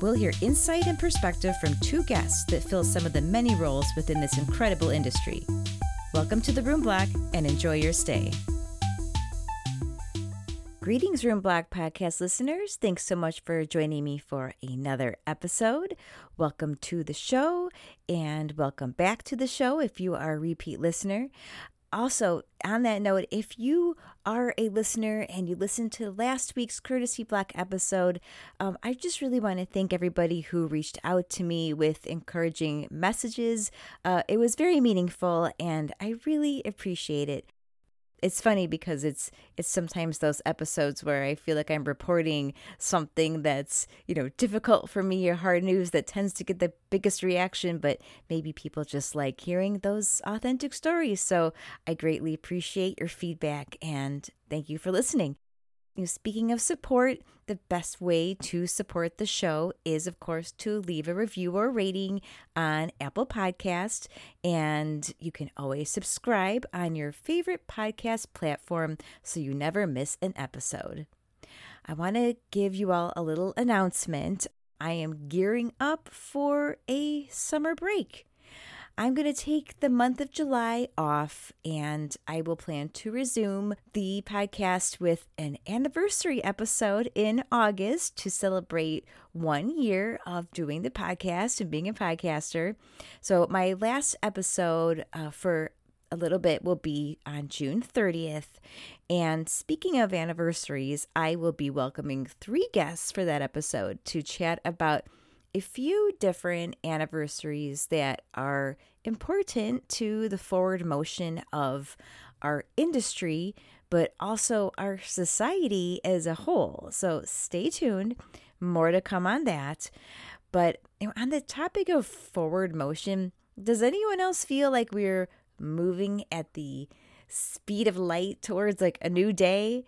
we'll hear insight and perspective from two guests that fill some of the many roles within this incredible industry. Welcome to the Room Block and enjoy your stay. Greetings, Room Block podcast listeners. Thanks so much for joining me for another episode. Welcome to the show and welcome back to the show if you are a repeat listener also, on that note, if you are a listener and you listened to last week's Courtesy Block episode, um, I just really want to thank everybody who reached out to me with encouraging messages. Uh, it was very meaningful, and I really appreciate it it's funny because it's it's sometimes those episodes where I feel like I'm reporting something that's you know difficult for me or hard news that tends to get the biggest reaction, but maybe people just like hearing those authentic stories. So I greatly appreciate your feedback and thank you for listening. Speaking of support, the best way to support the show is, of course, to leave a review or rating on Apple Podcast, and you can always subscribe on your favorite podcast platform so you never miss an episode. I want to give you all a little announcement. I am gearing up for a summer break. I'm going to take the month of July off and I will plan to resume the podcast with an anniversary episode in August to celebrate one year of doing the podcast and being a podcaster. So, my last episode uh, for a little bit will be on June 30th. And speaking of anniversaries, I will be welcoming three guests for that episode to chat about a few different anniversaries that are important to the forward motion of our industry, but also our society as a whole. So stay tuned, more to come on that. But on the topic of forward motion, does anyone else feel like we're moving at the speed of light towards like a new day?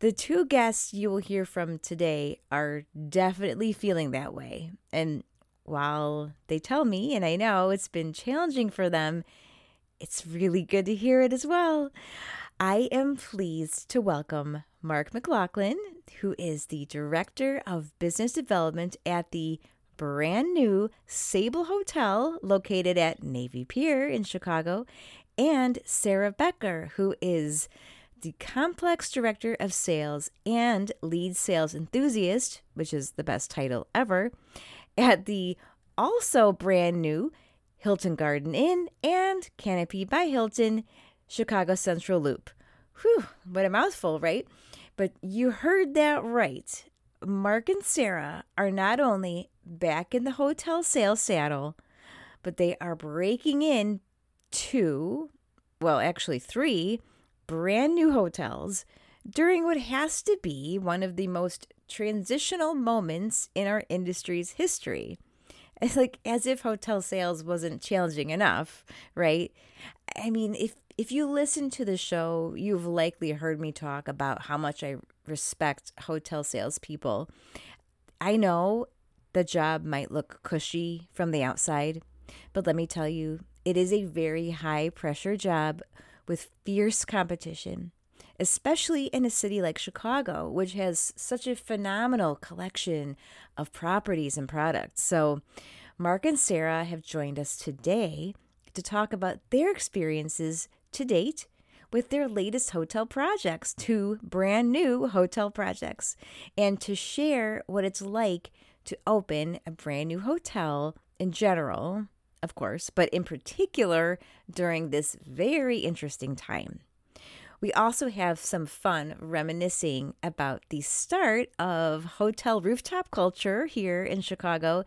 The two guests you will hear from today are definitely feeling that way. And while they tell me, and I know it's been challenging for them, it's really good to hear it as well. I am pleased to welcome Mark McLaughlin, who is the Director of Business Development at the brand new Sable Hotel located at Navy Pier in Chicago, and Sarah Becker, who is the complex director of sales and lead sales enthusiast, which is the best title ever, at the also brand new Hilton Garden Inn and Canopy by Hilton Chicago Central Loop. Whew, what a mouthful, right? But you heard that right. Mark and Sarah are not only back in the hotel sales saddle, but they are breaking in two, well, actually three brand new hotels during what has to be one of the most transitional moments in our industry's history. It's like as if hotel sales wasn't challenging enough, right? I mean, if if you listen to the show, you've likely heard me talk about how much I respect hotel salespeople. I know the job might look cushy from the outside, but let me tell you, it is a very high pressure job with fierce competition, especially in a city like Chicago, which has such a phenomenal collection of properties and products. So, Mark and Sarah have joined us today to talk about their experiences to date with their latest hotel projects, two brand new hotel projects, and to share what it's like to open a brand new hotel in general of course, but in particular during this very interesting time. We also have some fun reminiscing about the start of hotel rooftop culture here in Chicago,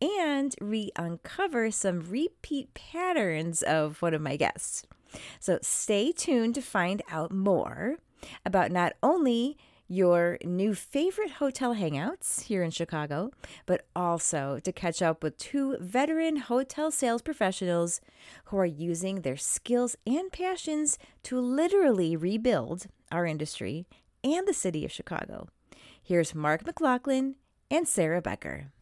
and we uncover some repeat patterns of one of my guests. So stay tuned to find out more about not only your new favorite hotel hangouts here in Chicago, but also to catch up with two veteran hotel sales professionals who are using their skills and passions to literally rebuild our industry and the city of Chicago. Here's Mark McLaughlin and Sarah Becker.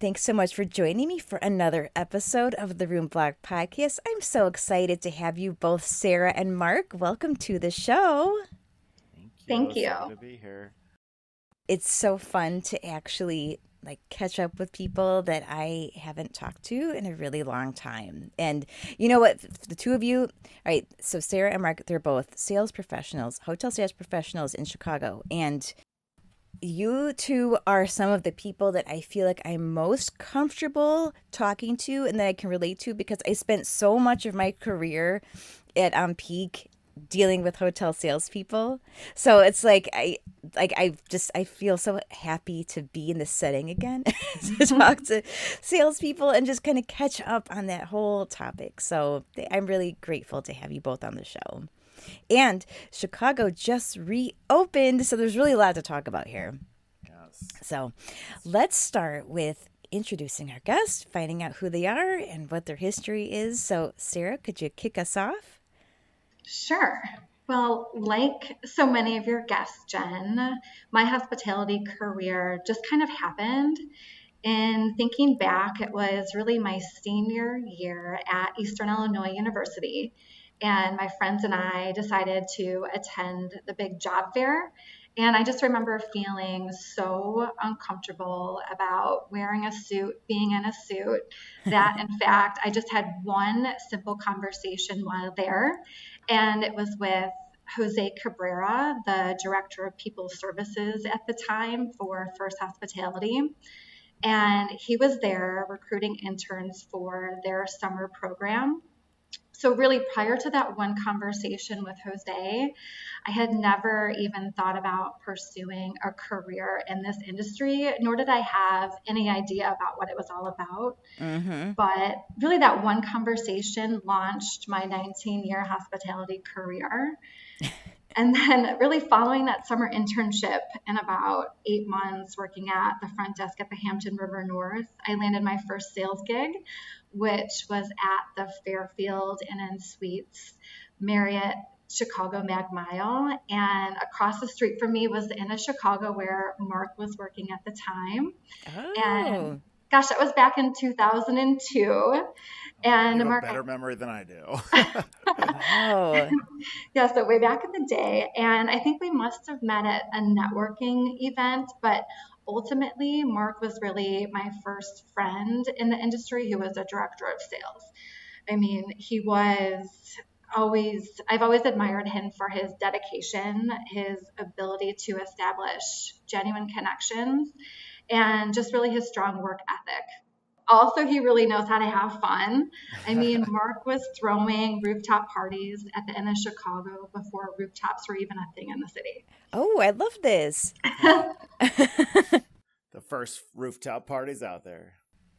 Thanks so much for joining me for another episode of the Room Block Podcast. I'm so excited to have you both, Sarah and Mark. Welcome to the show. Thank you. Thank. To be here. It's so fun to actually like catch up with people that I haven't talked to in a really long time. And you know what? The two of you, all right, so Sarah and Mark, they're both sales professionals, hotel sales professionals in Chicago. And you two are some of the people that I feel like I'm most comfortable talking to and that I can relate to because I spent so much of my career at um, Peak dealing with hotel salespeople. So it's like I like I just I feel so happy to be in this setting again to mm-hmm. talk to salespeople and just kind of catch up on that whole topic. So I'm really grateful to have you both on the show. And Chicago just reopened, so there's really a lot to talk about here. Yes. So let's start with introducing our guests, finding out who they are and what their history is. So, Sarah, could you kick us off? Sure. Well, like so many of your guests, Jen, my hospitality career just kind of happened. And thinking back, it was really my senior year at Eastern Illinois University and my friends and I decided to attend the big job fair. And I just remember feeling so uncomfortable about wearing a suit, being in a suit, that in fact, I just had one simple conversation while there. And it was with Jose Cabrera, the director of people services at the time for First Hospitality. And he was there recruiting interns for their summer program so really prior to that one conversation with Jose, I had never even thought about pursuing a career in this industry, nor did I have any idea about what it was all about. Mm-hmm. But really, that one conversation launched my 19 year hospitality career. and then, really, following that summer internship and about eight months working at the front desk at the Hampton River North, I landed my first sales gig which was at the Fairfield Inn and Suites Marriott Chicago Mag Mile. And across the street from me was the Inn of Chicago where Mark was working at the time. Oh. And gosh, that was back in 2002. And you have Mark, a better memory than I do. oh. yeah, so way back in the day. And I think we must have met at a networking event, but ultimately, Mark was really my first friend in the industry who was a director of sales. I mean, he was always, I've always admired him for his dedication, his ability to establish genuine connections, and just really his strong work ethic. Also, he really knows how to have fun. I mean, Mark was throwing rooftop parties at the Inn of Chicago before rooftops were even a thing in the city. Oh, I love this. the first rooftop parties out there.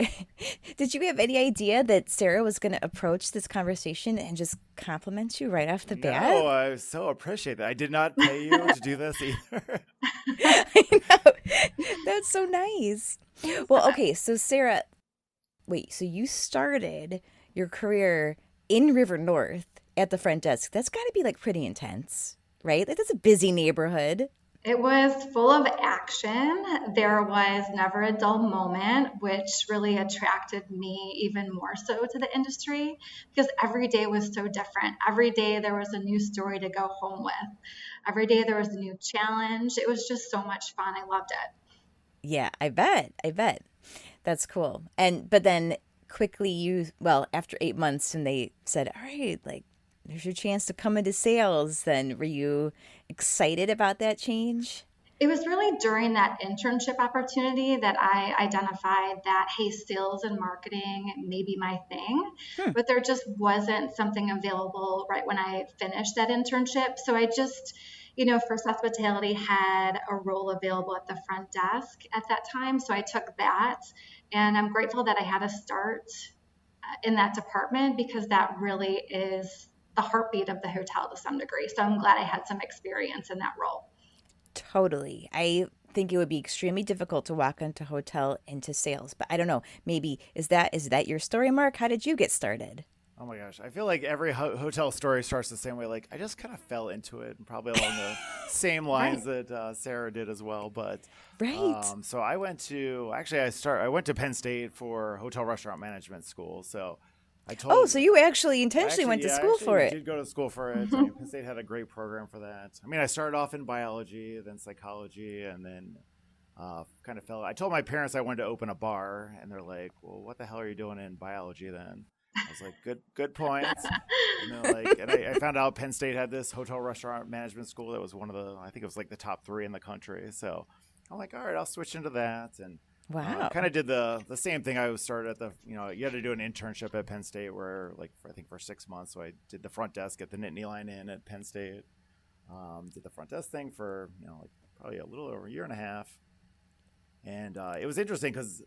Did you have any idea that Sarah was going to approach this conversation and just compliment you right off the bat? No, I so appreciate that. I did not pay you to do this either. I know. That's so nice. Well, okay, so Sarah, wait, so you started your career in River North at the front desk. That's got to be like pretty intense, right? Like that's a busy neighborhood. It was full of action. There was never a dull moment, which really attracted me even more so to the industry because every day was so different. Every day there was a new story to go home with. Every day there was a new challenge. It was just so much fun. I loved it. Yeah, I bet. I bet. That's cool. And but then quickly you well, after 8 months and they said, "All right, like there's your chance to come into sales." Then were you excited about that change? It was really during that internship opportunity that I identified that, hey, sales and marketing may be my thing, hmm. but there just wasn't something available right when I finished that internship. So I just, you know, First Hospitality had a role available at the front desk at that time. So I took that, and I'm grateful that I had a start uh, in that department because that really is the heartbeat of the hotel to some degree. So I'm glad I had some experience in that role. Totally. I think it would be extremely difficult to walk into hotel into sales, but I don't know. Maybe is that is that your story, Mark? How did you get started? Oh my gosh, I feel like every ho- hotel story starts the same way. Like I just kind of fell into it, and probably along the same lines right. that uh, Sarah did as well. But right. Um, so I went to actually I start I went to Penn State for hotel restaurant management school. So I told. Oh, so you actually intentionally actually, went to yeah, school for it? Did go to school for it. Penn State had a great program for that. I mean, I started off in biology, then psychology, and then uh, kind of fell. I told my parents I wanted to open a bar, and they're like, "Well, what the hell are you doing in biology then?" I was like, "Good, good points." and like, and I, I, found out Penn State had this hotel restaurant management school that was one of the, I think it was like the top three in the country. So I'm like, "All right, I'll switch into that." And uh, wow, uh, kind of did the the same thing. I started at the, you know, you had to do an internship at Penn State where, like, for, I think for six months. So I did the front desk at the Nittany Lion Inn at Penn State. Um, did the front desk thing for you know like probably a little over a year and a half and uh, it was interesting because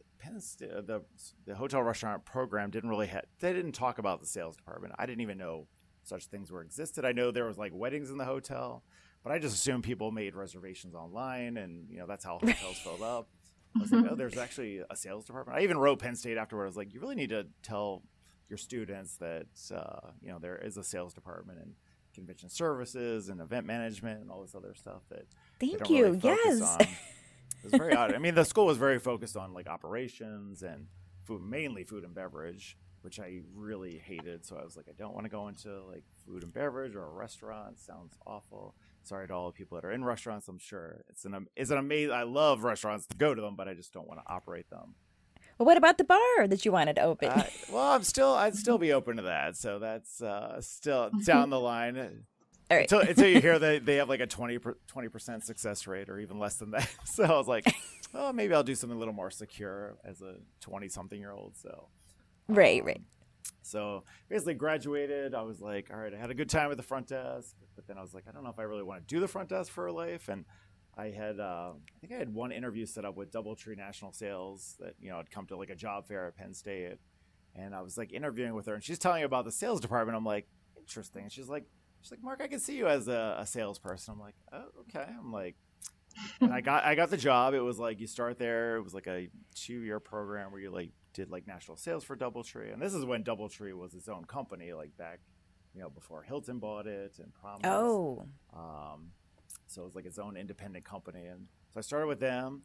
uh, the the hotel restaurant program didn't really have they didn't talk about the sales department. I didn't even know such things were existed. I know there was like weddings in the hotel, but I just assumed people made reservations online, and you know that's how hotels filled up. I was like, oh, there's actually a sales department. I even wrote Penn State afterward. I was like, you really need to tell your students that uh, you know there is a sales department and convention services and event management and all this other stuff that thank you really yes It was very odd. I mean, the school was very focused on like operations and food, mainly food and beverage, which I really hated. So I was like, I don't want to go into like food and beverage or a restaurant. Sounds awful. Sorry to all the people that are in restaurants. I'm sure it's an it's an amazing. I love restaurants to go to them, but I just don't want to operate them. Well, what about the bar that you wanted to open? Uh, well, I'm still I'd still be open to that. So that's uh, still down the line. All right. Until, until you hear that they have like a 20 percent success rate or even less than that. So I was like, oh, maybe I'll do something a little more secure as a 20 something year old. So right, um, right. So basically graduated. I was like, all right, I had a good time at the front desk, but then I was like, I don't know if I really want to do the front desk for a life. And I had, uh, I think I had one interview set up with DoubleTree National Sales that you know I'd come to like a job fair at Penn State, and I was like interviewing with her, and she's telling me about the sales department. I'm like, interesting. And she's like, She's like, Mark, I can see you as a, a salesperson. I'm like, oh, okay. I'm like, and I got I got the job. It was like you start there. It was like a two year program where you like did like national sales for DoubleTree, and this is when DoubleTree was its own company, like back, you know, before Hilton bought it and Promus. Oh, um, so it was like its own independent company, and so I started with them,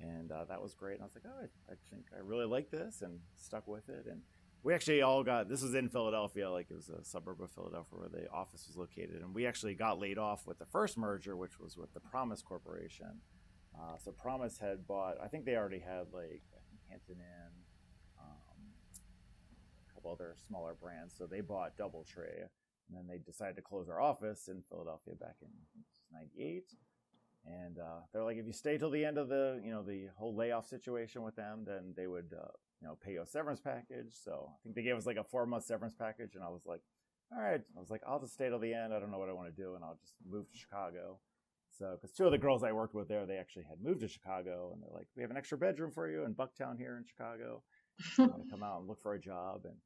and uh, that was great. And I was like, oh, I, I think I really like this, and stuck with it, and we actually all got this was in Philadelphia, like it was a suburb of Philadelphia where the office was located, and we actually got laid off with the first merger, which was with the Promus Corporation. Uh, so Promus had bought, I think they already had like Hampton Inn, um, a couple other smaller brands. So they bought DoubleTree, and then they decided to close our office in Philadelphia back in '98. And uh, they're like, if you stay till the end of the, you know, the whole layoff situation with them, then they would uh, you know, pay you a severance package. So I think they gave us like a four month severance package, and I was like, all right. I was like, I'll just stay till the end. I don't know what I want to do, and I'll just move to Chicago. So, because two of the girls I worked with there, they actually had moved to Chicago, and they're like, we have an extra bedroom for you in Bucktown here in Chicago. So want to come out and look for a job, and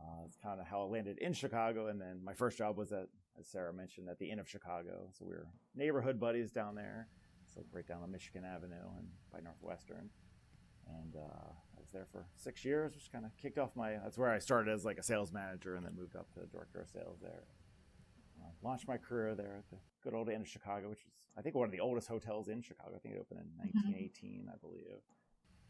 uh, it's kind of how I landed in Chicago. And then my first job was at, as Sarah mentioned, at the Inn of Chicago. So we were neighborhood buddies down there. It's like right down on Michigan Avenue and by Northwestern and uh, I was there for six years, which kind of kicked off my. That's where I started as like a sales manager, and then moved up to director of sales there. Uh, launched my career there at the good old Inn of Chicago, which is I think one of the oldest hotels in Chicago. I think it opened in 1918, mm-hmm. I believe.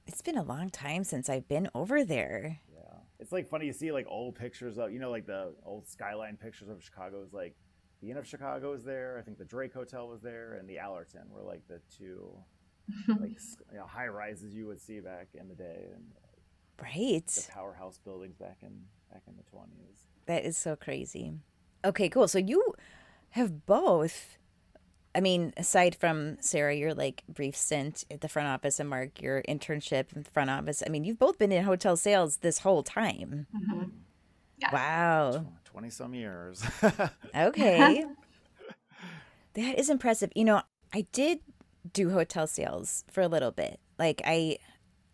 It's been a long time since I've been over there. Yeah, it's like funny you see like old pictures of you know like the old skyline pictures of Chicago is like the Inn of Chicago is there. I think the Drake Hotel was there, and the Allerton were like the two like you know, high rises you would see back in the day, and right the powerhouse buildings back in back in the twenties. That is so crazy. Okay, cool. So you have both. I mean, aside from Sarah, your like brief stint at the front office, and Mark, your internship in the front office. I mean, you've both been in hotel sales this whole time. Mm-hmm. Yeah. Wow, twenty some years. okay, that is impressive. You know, I did do hotel sales for a little bit. Like I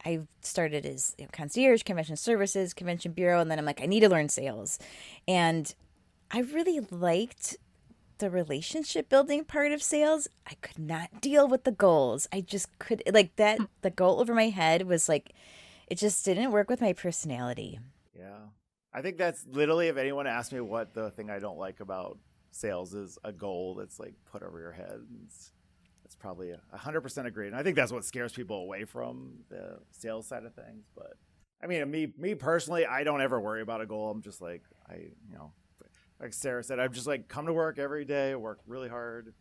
I started as you know, concierge, convention services, convention bureau, and then I'm like, I need to learn sales. And I really liked the relationship building part of sales. I could not deal with the goals. I just could like that mm. the goal over my head was like it just didn't work with my personality. Yeah. I think that's literally if anyone asks me what the thing I don't like about sales is a goal that's like put over your head. It's, it's probably a hundred percent agreed. And I think that's what scares people away from the sales side of things. But I mean, me, me personally, I don't ever worry about a goal. I'm just like, I, you know, like Sarah said, I'm just like come to work every day, work really hard.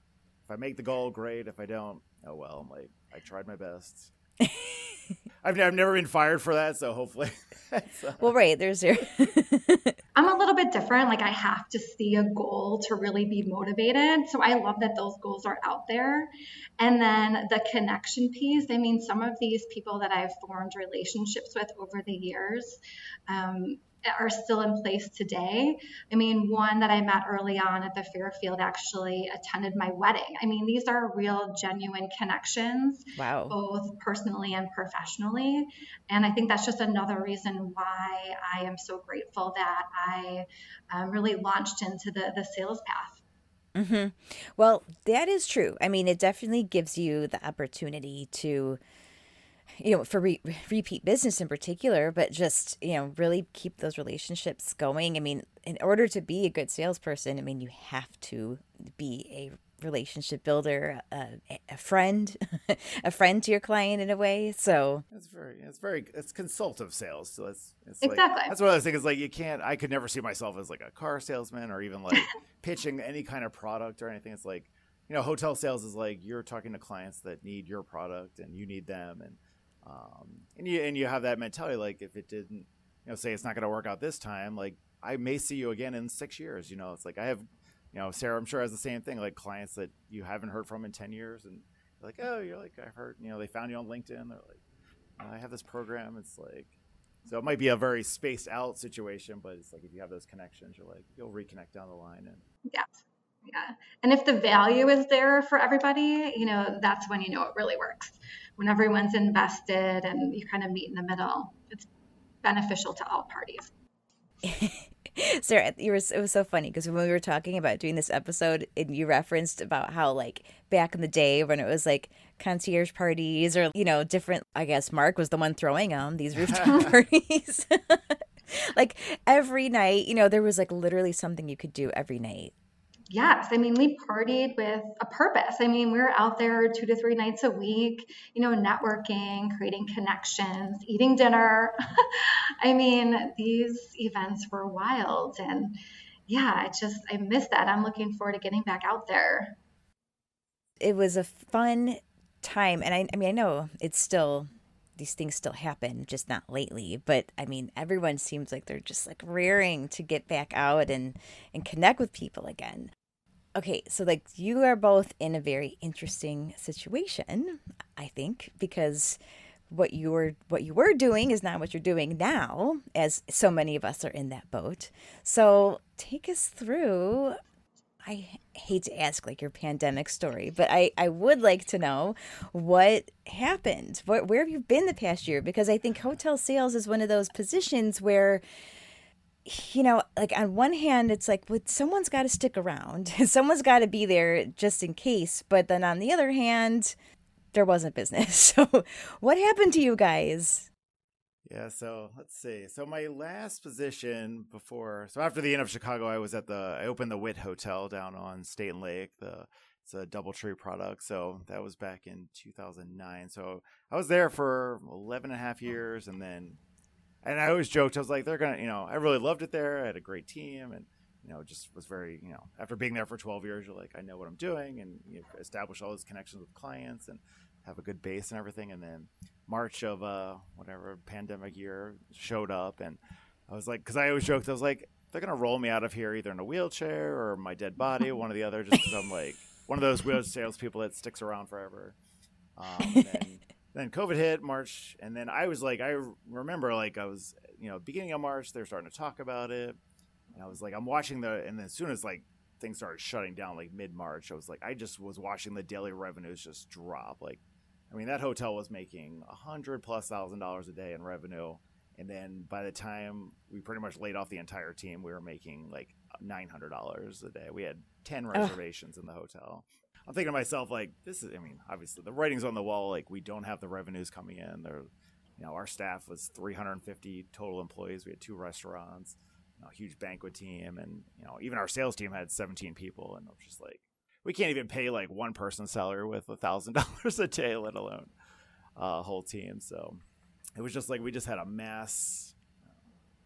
If I make the goal, great. If I don't, oh well. I'm like I tried my best. I've, I've never been fired for that, so hopefully. uh... Well, right there's your. I'm a little bit different. Like I have to see a goal to really be motivated. So I love that those goals are out there. And then the connection piece. I mean, some of these people that I've formed relationships with over the years. Um, are still in place today. I mean, one that I met early on at the Fairfield actually attended my wedding. I mean, these are real, genuine connections, wow. both personally and professionally. And I think that's just another reason why I am so grateful that I um, really launched into the, the sales path. Mm-hmm. Well, that is true. I mean, it definitely gives you the opportunity to you know, for re- repeat business in particular, but just, you know, really keep those relationships going. I mean, in order to be a good salesperson, I mean, you have to be a relationship builder, a, a friend, a friend to your client in a way. So it's very, it's very, it's consultative sales. So it's, it's exactly. Like, that's what I was thinking. Is like you can't. I could never see myself as like a car salesman or even like pitching any kind of product or anything. It's like, you know, hotel sales is like you're talking to clients that need your product and you need them and um, and you and you have that mentality like if it didn't, you know, say it's not going to work out this time, like I may see you again in six years. You know, it's like I have, you know, Sarah, I'm sure has the same thing. Like clients that you haven't heard from in ten years, and like, oh, you're like I heard, you know, they found you on LinkedIn. They're like, oh, I have this program. It's like, so it might be a very spaced out situation, but it's like if you have those connections, you're like you'll reconnect down the line and yeah. Yeah. And if the value is there for everybody, you know, that's when you know it really works when everyone's invested and you kind of meet in the middle, it's beneficial to all parties. Sarah, you were, it was so funny because when we were talking about doing this episode, and you referenced about how like back in the day when it was like concierge parties or you know different. I guess Mark was the one throwing them these rooftop parties. like every night, you know, there was like literally something you could do every night Yes, I mean, we partied with a purpose. I mean, we were out there two to three nights a week, you know, networking, creating connections, eating dinner. I mean, these events were wild. And yeah, I just, I miss that. I'm looking forward to getting back out there. It was a fun time. And I, I mean, I know it's still, these things still happen, just not lately. But I mean, everyone seems like they're just like rearing to get back out and and connect with people again. Okay, so like you are both in a very interesting situation, I think, because what you were what you were doing is not what you're doing now, as so many of us are in that boat. So take us through. I hate to ask like your pandemic story, but I, I would like to know what happened. What, where have you been the past year? Because I think hotel sales is one of those positions where you know, like on one hand, it's like, well, someone's got to stick around. someone's got to be there just in case. But then on the other hand, there wasn't business. So, what happened to you guys? Yeah, so let's see. So my last position before, so after the Inn of Chicago, I was at the, I opened the Wit Hotel down on State and Lake. The it's a DoubleTree product. So that was back in 2009. So I was there for 11 and a half years, and then and I always joked, I was like, they're gonna, you know, I really loved it there. I had a great team, and you know, just was very, you know, after being there for 12 years, you're like, I know what I'm doing, and you know, establish all those connections with clients and have a good base and everything. And then March of uh, whatever pandemic year showed up, and I was like, because I always joked, I was like, they're gonna roll me out of here either in a wheelchair or my dead body, one or the other, just because I'm like one of those wheelchair salespeople that sticks around forever. Um, and then COVID hit March, and then I was like, I remember like I was, you know, beginning of March, they're starting to talk about it, and I was like, I'm watching the, and then as soon as like things started shutting down, like mid March, I was like, I just was watching the daily revenues just drop. Like, I mean, that hotel was making a hundred plus thousand dollars a day in revenue, and then by the time we pretty much laid off the entire team, we were making like nine hundred dollars a day. We had ten reservations in the hotel. I'm thinking to myself, like, this is. I mean, obviously the writing's on the wall. Like, we don't have the revenues coming in. There, you know, our staff was 350 total employees. We had two restaurants, you know, a huge banquet team, and you know, even our sales team had 17 people. And I'm just like, we can't even pay like one person salary with a thousand dollars a day, let alone a whole team. So it was just like we just had a mass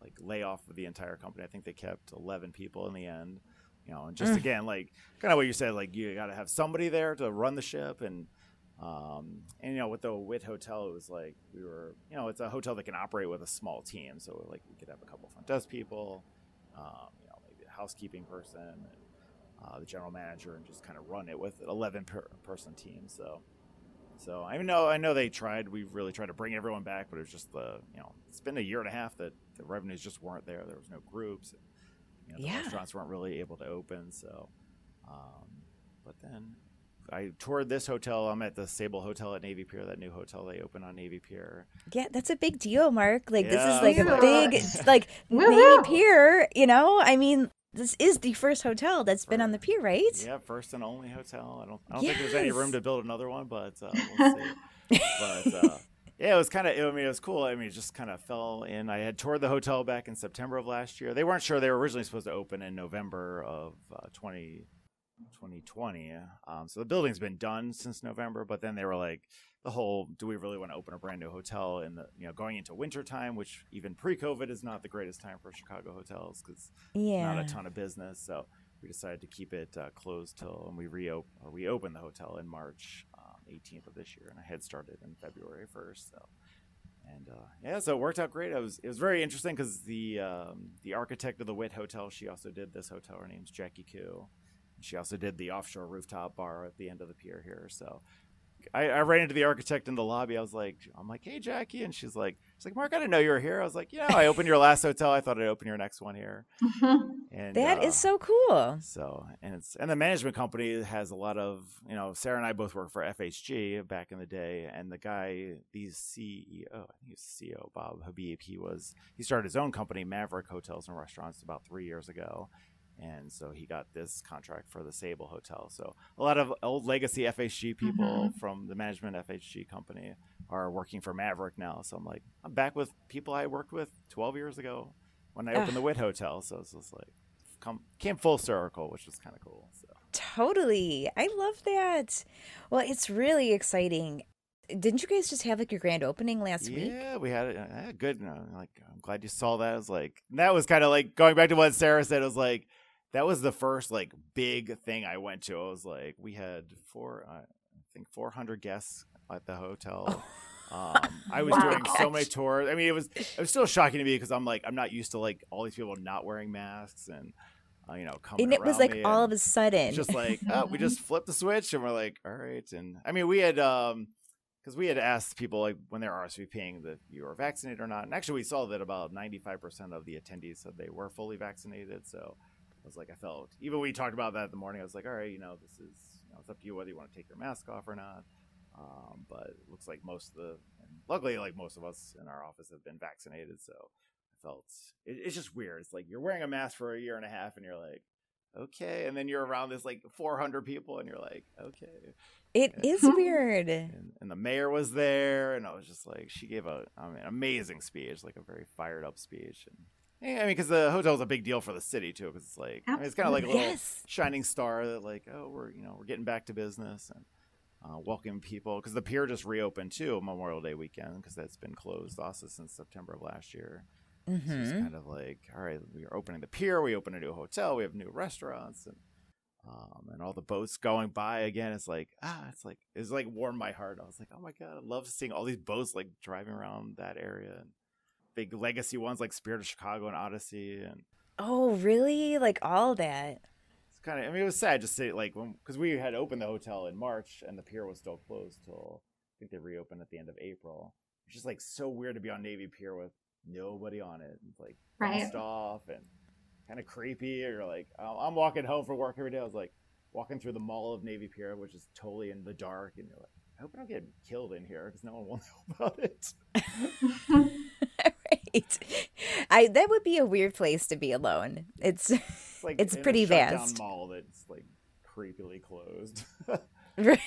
like layoff of the entire company. I think they kept 11 people in the end. You know, and just mm. again, like kind of what you said, like you got to have somebody there to run the ship, and um, and you know, with the Wit Hotel, it was like we were, you know, it's a hotel that can operate with a small team, so like we could have a couple front desk people, um, you know, maybe a housekeeping person, and uh, the general manager, and just kind of run it with an 11 per- person team. So so I know I know they tried. We really tried to bring everyone back, but it was just the you know it's been a year and a half that the revenues just weren't there. There was no groups. And, you know, the yeah. restaurants weren't really able to open. So, um, but then I toured this hotel. I'm at the Sable Hotel at Navy Pier, that new hotel they opened on Navy Pier. Yeah, that's a big deal, Mark. Like yeah. this is like a big like Navy Pier. You know, I mean, this is the first hotel that's been on the pier, right? Yeah, first and only hotel. I don't, I don't yes. think there's any room to build another one, but uh, we'll see. but uh, yeah, it was kind of. I mean, it was cool. I mean, it just kind of fell in. I had toured the hotel back in September of last year. They weren't sure. They were originally supposed to open in November of uh, 20, 2020. Um, so the building's been done since November, but then they were like, the whole do we really want to open a brand new hotel in the you know going into winter time which even pre-covid is not the greatest time for chicago hotels because yeah not a ton of business so we decided to keep it uh, closed till and we reopen or we opened the hotel in march um, 18th of this year and i had started in february 1st so and uh, yeah, so it worked out great. It was it was very interesting because the um, the architect of the Wit Hotel, she also did this hotel. Her name's Jackie Koo. She also did the offshore rooftop bar at the end of the pier here. So I, I, ran into the architect in the lobby. I was like, I'm like, hey Jackie, and she's like, she's like, Mark, I didn't know you were here. I was like, yeah, I opened your last hotel. I thought I'd open your next one here. and that uh, is so cool. So and it's and the management company has a lot of you know Sarah and I both worked for FHG back in the day, and the guy, the CEO, I think he's CEO Bob Habeeb, he was he started his own company, Maverick Hotels and Restaurants, about three years ago and so he got this contract for the Sable Hotel. So a lot of old legacy FHG people mm-hmm. from the management FHG company are working for Maverick now. So I'm like, I'm back with people I worked with 12 years ago when I opened the Wit Hotel. So it's just like come came full circle, which was kind of cool. So. Totally, I love that. Well, it's really exciting. Didn't you guys just have like your grand opening last yeah, week? Yeah, we had it. Uh, good. You know, like, I'm glad you saw that. I was like, that was kind of like going back to what Sarah said. It was like that was the first like big thing I went to. I was like, we had four, uh, I think 400 guests at the hotel. Oh. Um, I was wow. doing so many tours. I mean, it was it was still shocking to me because I'm like I'm not used to like all these people not wearing masks and uh, you know coming. And it was like all of a sudden, just like oh, we just flipped the switch and we're like, all right. And I mean, we had um because we had asked people like when they're RSVPing that you were vaccinated or not, and actually we saw that about 95% of the attendees said they were fully vaccinated. So I was like, I felt even we talked about that in the morning. I was like, all right, you know, this is you know, it's up to you whether you want to take your mask off or not. Um, but it looks like most of the, luckily, like most of us in our office have been vaccinated, so I felt it, it's just weird. It's like you're wearing a mask for a year and a half, and you're like, okay, and then you're around this like 400 people, and you're like, okay. It and, is weird. And, and, the mayor was there, and I was just like, she gave a, I mean, amazing speech, like a very fired up speech, and yeah, I mean, because the hotel is a big deal for the city too, because it's like I mean, it's kind of like a little yes. shining star that like, oh, we're you know we're getting back to business and uh, welcoming people because the pier just reopened too Memorial Day weekend because that's been closed also since September of last year. Mm-hmm. So it's mm-hmm. kind of like, all right, we are opening the pier, we open a new hotel, we have new restaurants, and um, and all the boats going by again. It's like ah, it's like it's like warmed my heart. I was like, oh my god, I love seeing all these boats like driving around that area. And, big legacy ones like Spirit of Chicago and Odyssey and Oh, really? Like all that? It's kind of. I mean, it was sad just to say like when because we had opened the hotel in March and the pier was still closed till I think they reopened at the end of April. It's just like so weird to be on Navy Pier with nobody on it, and, like right. off and kind of creepy. Or like I'm walking home from work every day. I was like walking through the mall of Navy Pier, which is totally in the dark, and you're like, I hope I don't get killed in here because no one will know about it. right. I that would be a weird place to be alone. It's It's like It's in pretty vast. mall that's like creepily closed. Right.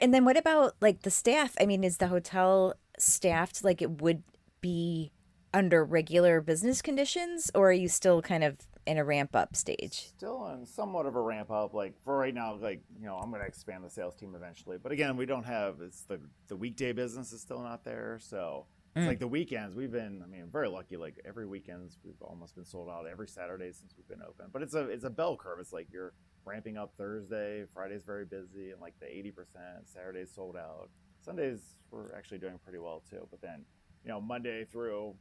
And then what about like the staff? I mean, is the hotel staffed like it would be under regular business conditions, or are you still kind of in a ramp up stage? Still on somewhat of a ramp up. Like for right now, like you know, I'm going to expand the sales team eventually. But again, we don't have it's the the weekday business is still not there. So it's Mm. like the weekends. We've been, I mean, very lucky. Like every weekends, we've almost been sold out every Saturday since we've been open. But it's a it's a bell curve. It's like you're ramping up Thursday, Friday's very busy, and like the 80%. Saturday's sold out. Sundays we're actually doing pretty well too. But then you know Monday through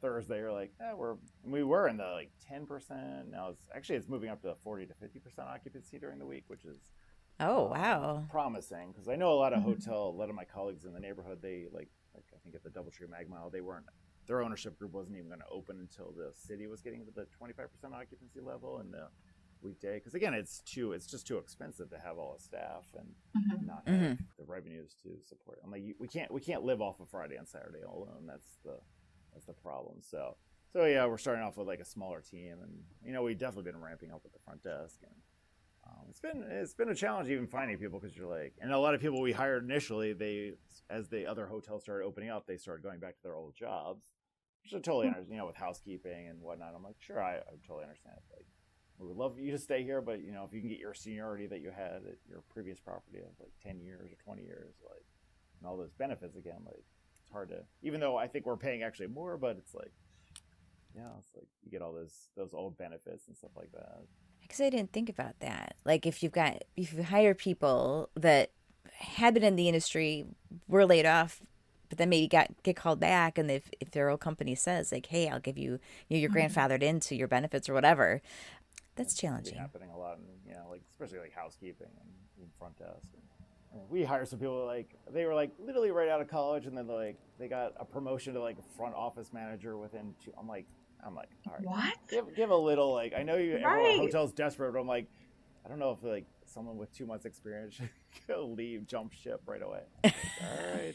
Thursday, you're like, eh, we're we were in the like ten percent. Now it's actually it's moving up to forty to fifty percent occupancy during the week, which is Oh um, wow! promising because I know a lot of Mhm. hotel, a lot of my colleagues in the neighborhood, they like like I think at the DoubleTree Mag Mile, they weren't their ownership group wasn't even going to open until the city was getting to the twenty five percent occupancy level in the weekday. Because again, it's too it's just too expensive to have all the staff and Mhm. not have Mhm. the revenues to support. I'm like, you- we can't we can't live off of Friday and Saturday alone. That's the that's the problem. So so yeah, we're starting off with like a smaller team, and you know we've definitely been ramping up at the front desk, and um, it's been it's been a challenge even finding people because you're like, and a lot of people we hired initially, they as the other hotels started opening up, they started going back to their old jobs, which I totally understand. You know, with housekeeping and whatnot, I'm like, sure, I, I totally understand. Like, we would love you to stay here, but you know, if you can get your seniority that you had at your previous property of like ten years or twenty years, like, and all those benefits again, like, it's hard to. Even though I think we're paying actually more, but it's like, yeah, it's like you get all those those old benefits and stuff like that. Because I didn't think about that. Like if you've got if you hire people that had been in the industry, were laid off, but then maybe got get called back, and if if their old company says like, "Hey, I'll give you you know, you're Mhm. grandfathered into your benefits or whatever," that's It's challenging. happening a lot, in, you know, like especially like housekeeping and, and front desk. And, and we hire some people like they were like literally right out of college, and then like they got a promotion to like a front office manager within. Two, I'm like, I'm like, all right, What? give give a little like I know you everyone Right. hotel's desperate, but I'm like, I don't know if like someone with two months experience should go leave, jump ship right away. Like, all right.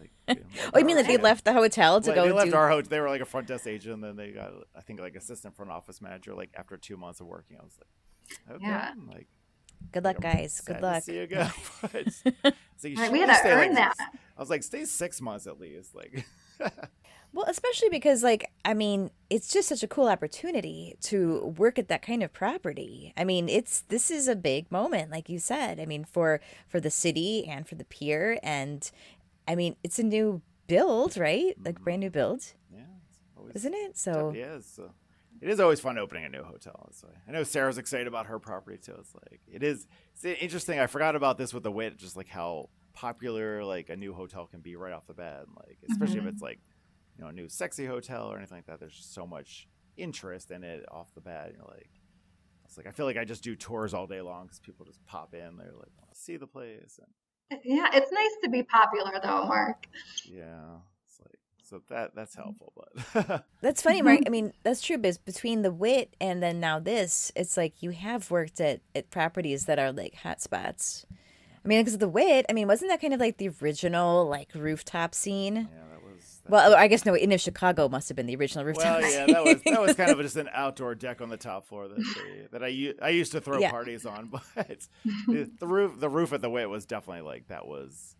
Like, you know, Oh, you mean like they left the hotel to Like, go they left do? our hotel. They were like a front desk agent, and then they got, I think, like assistant front office manager. Like after two months of working, I was like, okay, Yeah. like Good luck, like, guys. Good luck. See you go. Like, we had to earn that. I was like, stay six months at least. Like, Well, especially because, like, I mean, it's just such a cool opportunity to work at that kind of property. I mean, it's this is a big moment, like you said. I mean, for for the city and for the pier, and I mean, it's a new build, right? Like brand new build, yeah, always, isn't it? So yeah, it's, uh, it is always fun opening a new hotel. So I know Sarah's excited about her property too. It's like it is. It's interesting. I forgot about this with the wit, just like how popular like a new hotel can be right off the bat. and, Like especially Mhm. if it's like you know a new sexy hotel or anything like that. There's just so much interest in it off the bat. You're like. It's like I feel like I just do tours all day long because people just pop in. They're like, want see the place, and uh, Yeah, it's nice to be popular though, Mark. yeah, it's like so that that's mm. helpful. But that's funny, Mark. I mm-hmm. mean, that's true. But between the wit and then now this, it's like you have worked at at properties that are like hot spots. I mean, because of the wit. I mean, wasn't that kind of like the original like rooftop scene? yeah, that was. that Well, oh, I guess no. Inn of Chicago must have been the original rooftop. Well, yeah, that was that was kind of just an outdoor deck on the top floor that that I I used to throw Yeah. parties on, but the, the roof the roof at the Wit was definitely like that was,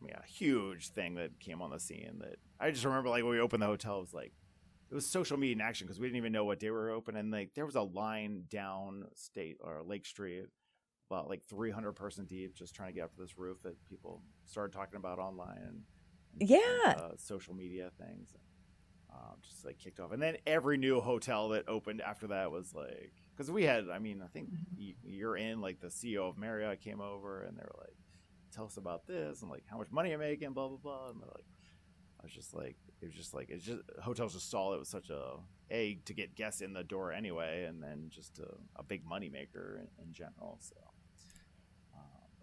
I mean, a huge thing that came on the scene. That I just remember like when we opened the hotel, it was like it was social media in action because we didn't even know what day we were open, and like there was a line down State or Lake Street. About like 300 person deep, just trying to get up to this roof that people started talking about online Yeah. uh, social media things um, just like kicked off. And then every new hotel that opened after that was like, because we had, I mean, I think you're in, like the CEO of Marriott came over and they were like, tell us about this and like how much money you're making, blah, blah, blah. And they're like, I was just like, it was just like, it's just, hotels just saw it was such a, A, to get guests in the door anyway, and then just a, a big moneymaker in, in general. So.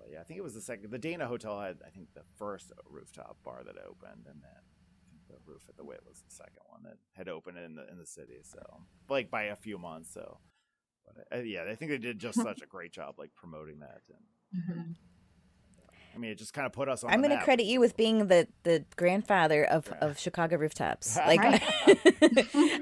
But yeah, I think it was the second. The Dana Hotel had, I think, the first rooftop bar that opened, and then the roof at the Wit was the second one that had opened in the in the city. So like by a few months. So, but uh, yeah, I think they did just such a great job like promoting that. And Mhm. I mean, it just kind of put us on. I'm going to credit you with being the the grandfather of Yeah. of Chicago rooftops. Like,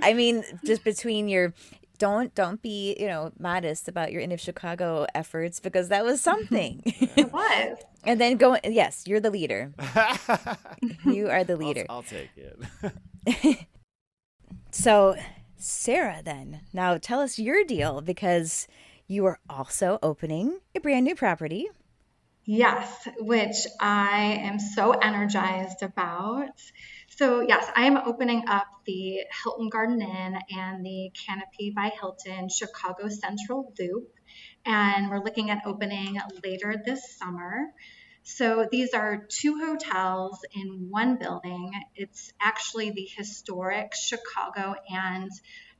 I mean, just between your don't don't be you know modest about your Inn of Chicago efforts because that was something. it was. and then go. Yes, you're the leader. you are the leader. I'll, I'll take it. so, Sarah, then now tell us your deal because you are also opening a brand new property. Yes, which I am so energized about. So, yes, I am opening up the Hilton Garden Inn and the Canopy by Hilton Chicago Central Loop. And we're looking at opening later this summer. So, these are two hotels in one building. It's actually the historic Chicago and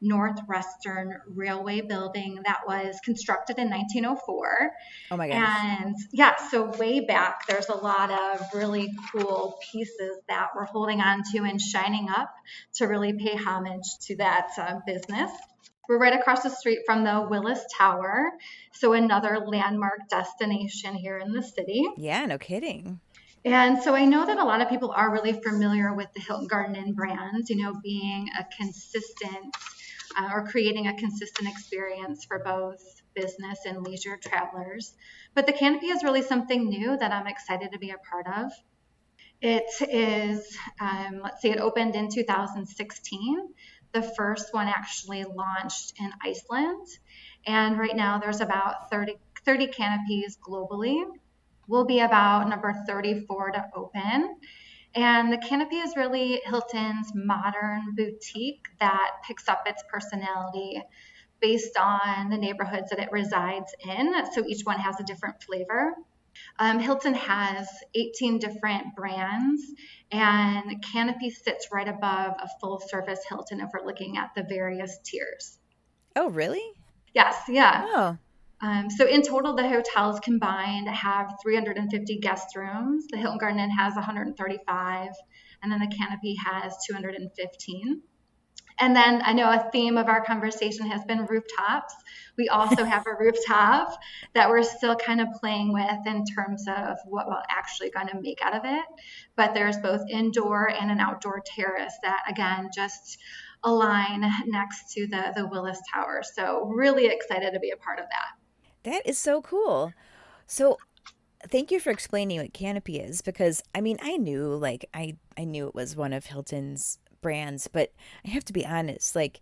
Northwestern Railway building that was constructed in 1904. Oh my gosh. And yeah, so way back, there's a lot of really cool pieces that we're holding on to and shining up to really pay homage to that uh, business. We're right across the street from the Willis Tower, so another landmark destination here in the city. Yeah, no kidding. And so I know that a lot of people are really familiar with the Hilton Garden Inn brand, you know, being a consistent uh, or creating a consistent experience for both business and leisure travelers. But the canopy is really something new that I'm excited to be a part of. It is, um, let's see, it opened in 2016. The first one actually launched in Iceland. And right now there's about 30, 30 canopies globally. We'll be about number 34 to open. And the canopy is really Hilton's modern boutique that picks up its personality based on the neighborhoods that it resides in. So each one has a different flavor. Um, Hilton has 18 different brands, and Canopy sits right above a full service Hilton if we're looking at the various tiers. Oh, really? Yes, yeah. Oh. Um, so in total, the hotels combined have 350 guest rooms. The Hilton Garden Inn has 135, and then the Canopy has 215. And then I know a theme of our conversation has been rooftops. We also have a rooftop that we're still kind of playing with in terms of what we're actually going to make out of it. But there's both indoor and an outdoor terrace that, again, just align next to the, the Willis Tower. So, really excited to be a part of that. That is so cool. So thank you for explaining what Canopy is because I mean I knew like I I knew it was one of Hilton's brands, but I have to be honest, like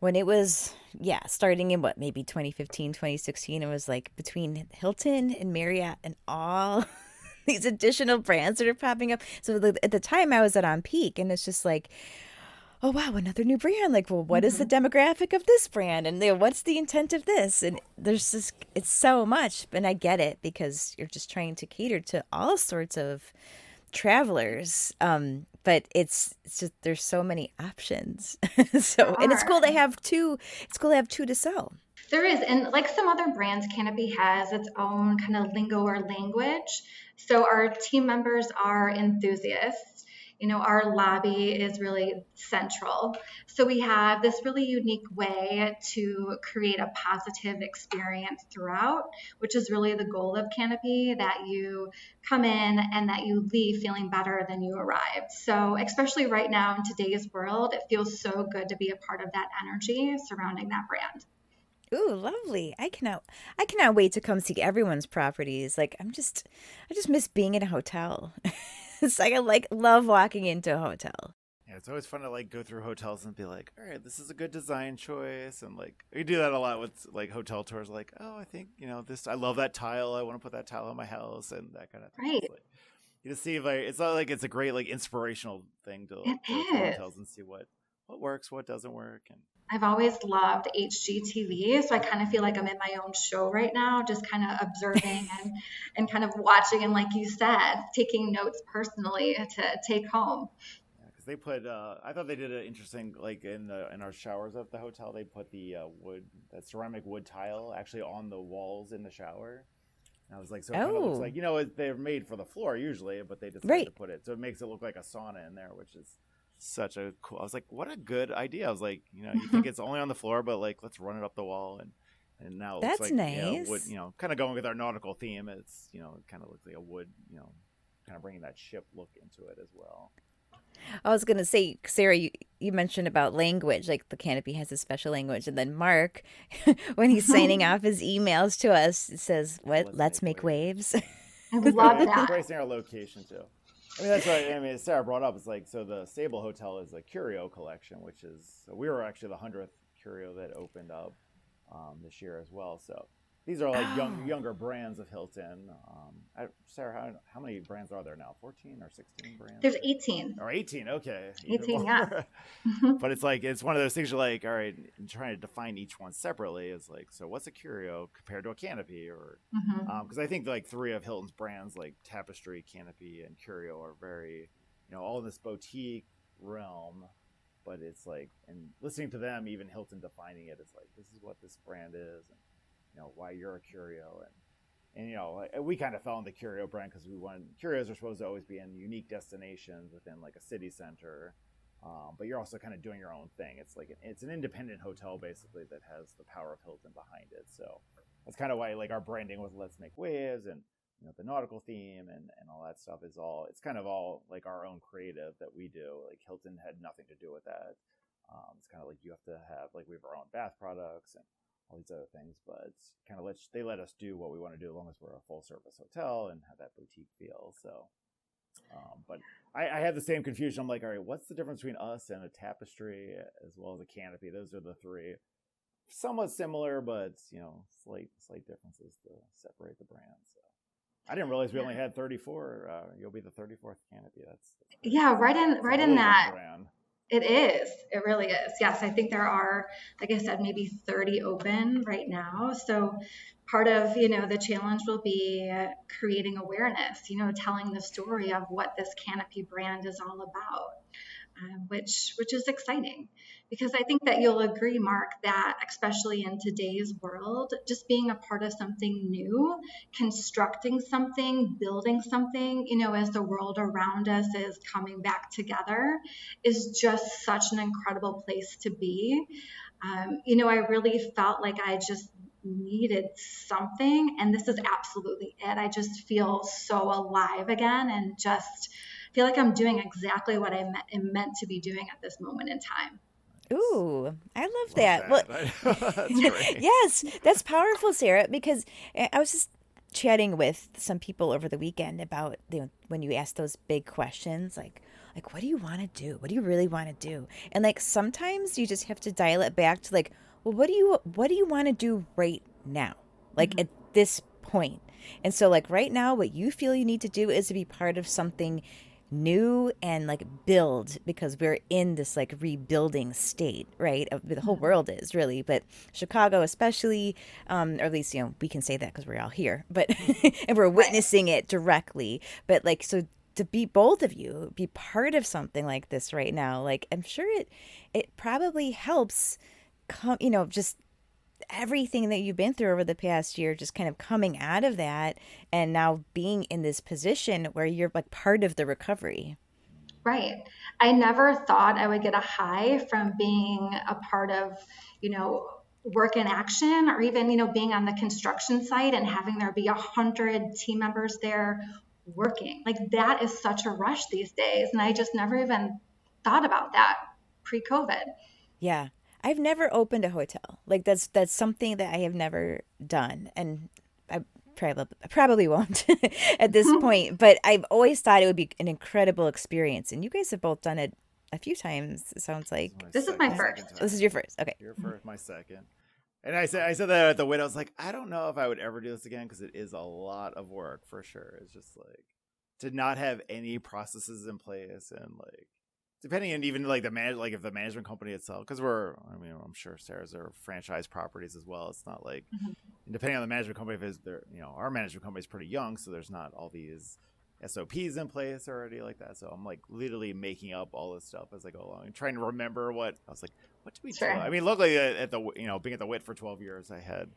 when it was yeah, starting in what maybe 2015, 2016, it was like between Hilton and Marriott and all these additional brands that are popping up. So at the time I was at onPeak and it's just like oh wow another new brand. Like well what mm-hmm. is the mm-hmm. demographic of this brand? And you know, what's the intent of this? And there's just it's so much. And i get it because you're just trying to cater to all sorts of travelers. Um but it's it's just there's so many options. So and it's cool to have two it's cool to have two to sell. There is. And like some other brands canopy has its own kind of lingo or language. So our team members are enthusiasts you know, our lobby is really central. So we have this really unique way to create a positive experience throughout, which is really the goal of Canopy that you come in and that you leave feeling better than you arrived. So, especially right now in today's world, it feels so good to be a part of that energy surrounding that brand. Ooh, lovely. I cannot I cannot wait to come see everyone's properties. Like I'm just I just miss being in a hotel. it's like I like love walking into a hotel. Yeah, it's always fun to like go through hotels and be like, all right, this is a good design choice, and like we do that a lot with like hotel tours. Like, oh, I think you know this. I love that tile. I want to put that tile in my house, and that kind of thing. Right. Like, you just see like it's not like it's a great like inspirational thing to it go through hotels and see what what works, what doesn't work, and I've always loved HGTV, so I kind of feel like I'm in my own show right now, just kind of observing and, and kind of watching, and like you said, taking notes personally to take home. Because they put, uh, I thought they did an interesting, like in the in our showers at the hotel, they put the uh, wood, that ceramic wood tile, actually on the walls in the shower. And I was like, so it oh. kind of looks like, you know, they're made for the floor usually, but they decided right. to put it, so it makes it look like a sauna in there, which is such a cool. I was like, what a good idea. I was like, you know, you think it's only on the floor, but like, let's run it up the wall and and now that's like, nice. You know, wood, you know, kind of going with our nautical theme. It's you know, it kind of looks like a wood, you know, kind of bringing that ship look into it as well. I was gonna say, Sarah, you, you mentioned about language, like the canopy has a special language, and then Mark, when he's signing off his emails to us, says, "What? Let's, Let's make, make, waves." waves. I love that. Embracing our location too. I mean, that's what I mean. Sarah brought up. It's like so the Sable Hotel is a curio collection, which is so we were actually the hundredth curio that opened up um, this year as well. So these are like oh. young, younger brands of Hilton. Um, I, Sarah, how, how many brands are there now? 14 or 16 brands? There's 18. Or 18, okay. 18, yeah. but it's like, it's one of those things you're like, all right, trying to define each one separately is like, so what's a curio compared to a canopy? Or, because mm-hmm. um, I think like three of Hilton's brands, like Tapestry, Canopy, and Curio, are very, you know, all in this boutique realm but it's like and listening to them even hilton defining it it is like this is what this brand is and you know why you're a curio. And and you know we kind of fell in the curio brand because we want curios are supposed to always be in unique destinations within like a city center. Um, but you're also kind of doing your own thing. It's like it's an independent hotel basically that has the power of hilton behind it. So that's kind of why like our branding with let's make waves and you know the nautical theme and and all that stuff is all it's kind of all like our own creative that we do. Like hilton had nothing to do with that. Um, it's kind of like you have to have like we have our own bath products and all these other things, but kind of let they let us do what we want to do as long as we're a full service hotel and have that boutique feel. So, um, but I, I have the same confusion. I'm like, all right, what's the difference between us and a tapestry as well as a canopy? Those are the three, somewhat similar, but you know, slight slight differences to separate the brands. So. I didn't realize we only had 34. Uh, you'll be the 34th canopy. That's, that's yeah, right in right in that. Brand. It is. It really is. Yes, I think there are, like I said, maybe 30 open right now. So part of, you know, the challenge will be creating awareness, you know, telling the story of what this Canopy brand is all about. Um, which which is exciting because I think that you'll agree, Mark, that especially in today's world, just being a part of something new, constructing something, building something, you know, as the world around us is coming back together, is just such an incredible place to be. Um, you know, I really felt like I just needed something, and this is absolutely it. I just feel so alive again and just feel like I'm doing exactly what I am meant to be doing at this moment in time. Ooh, I love, love that. that. Well, yes, that's powerful, Sarah. Because I was just chatting with some people over the weekend about you know, when you ask those big questions, like like what do you want to do? What do you really want to do? And like sometimes you just have to dial it back to like, well, what do you what do you want to do right now? Like mm-hmm. at this point. And so like right now, what you feel you need to do is to be part of something new and like build because we're in this like rebuilding state right the whole mm-hmm. world is really. But chicago especially um or at least you know we can say that because we're all here but and we're witnessing it directly. But like so to be both of you be part of something like this right now like i'm sure it it probably helps come you know just everything that you've been through over the past year just kind of coming out of that and now being in this position where you're like part of the recovery. Right. I never thought i would get a high from being a part of you know work in action or even you know being on the construction site and having there be a hundred team members there working. Like that is such a rush these days and i just never even thought about that pre-covid. Yeah I've never opened a hotel. Like that's that's something that I have never done, and I probably probably won't at this point. But I've always thought it would be an incredible experience, and you guys have both done it a few times. It sounds like this, is my first. This is your first. Okay, your first, my second. And I said, I said that at the window. I was like, I don't know if I would ever do this again because it is a lot of work for sure. It's just like to not have any processes in place and like depending on even like the manage like if the management company itself because we're i mean i'm sure sarah's are franchise properties as well it's not like mm-hmm. depending on the management company if it's there you know our management company is pretty young so there's not all these sops in place already like that so i'm like literally making up all this stuff as i go along and trying to remember what i was like what did we sure. do i mean luckily at the you know being at theWit for 12 years i had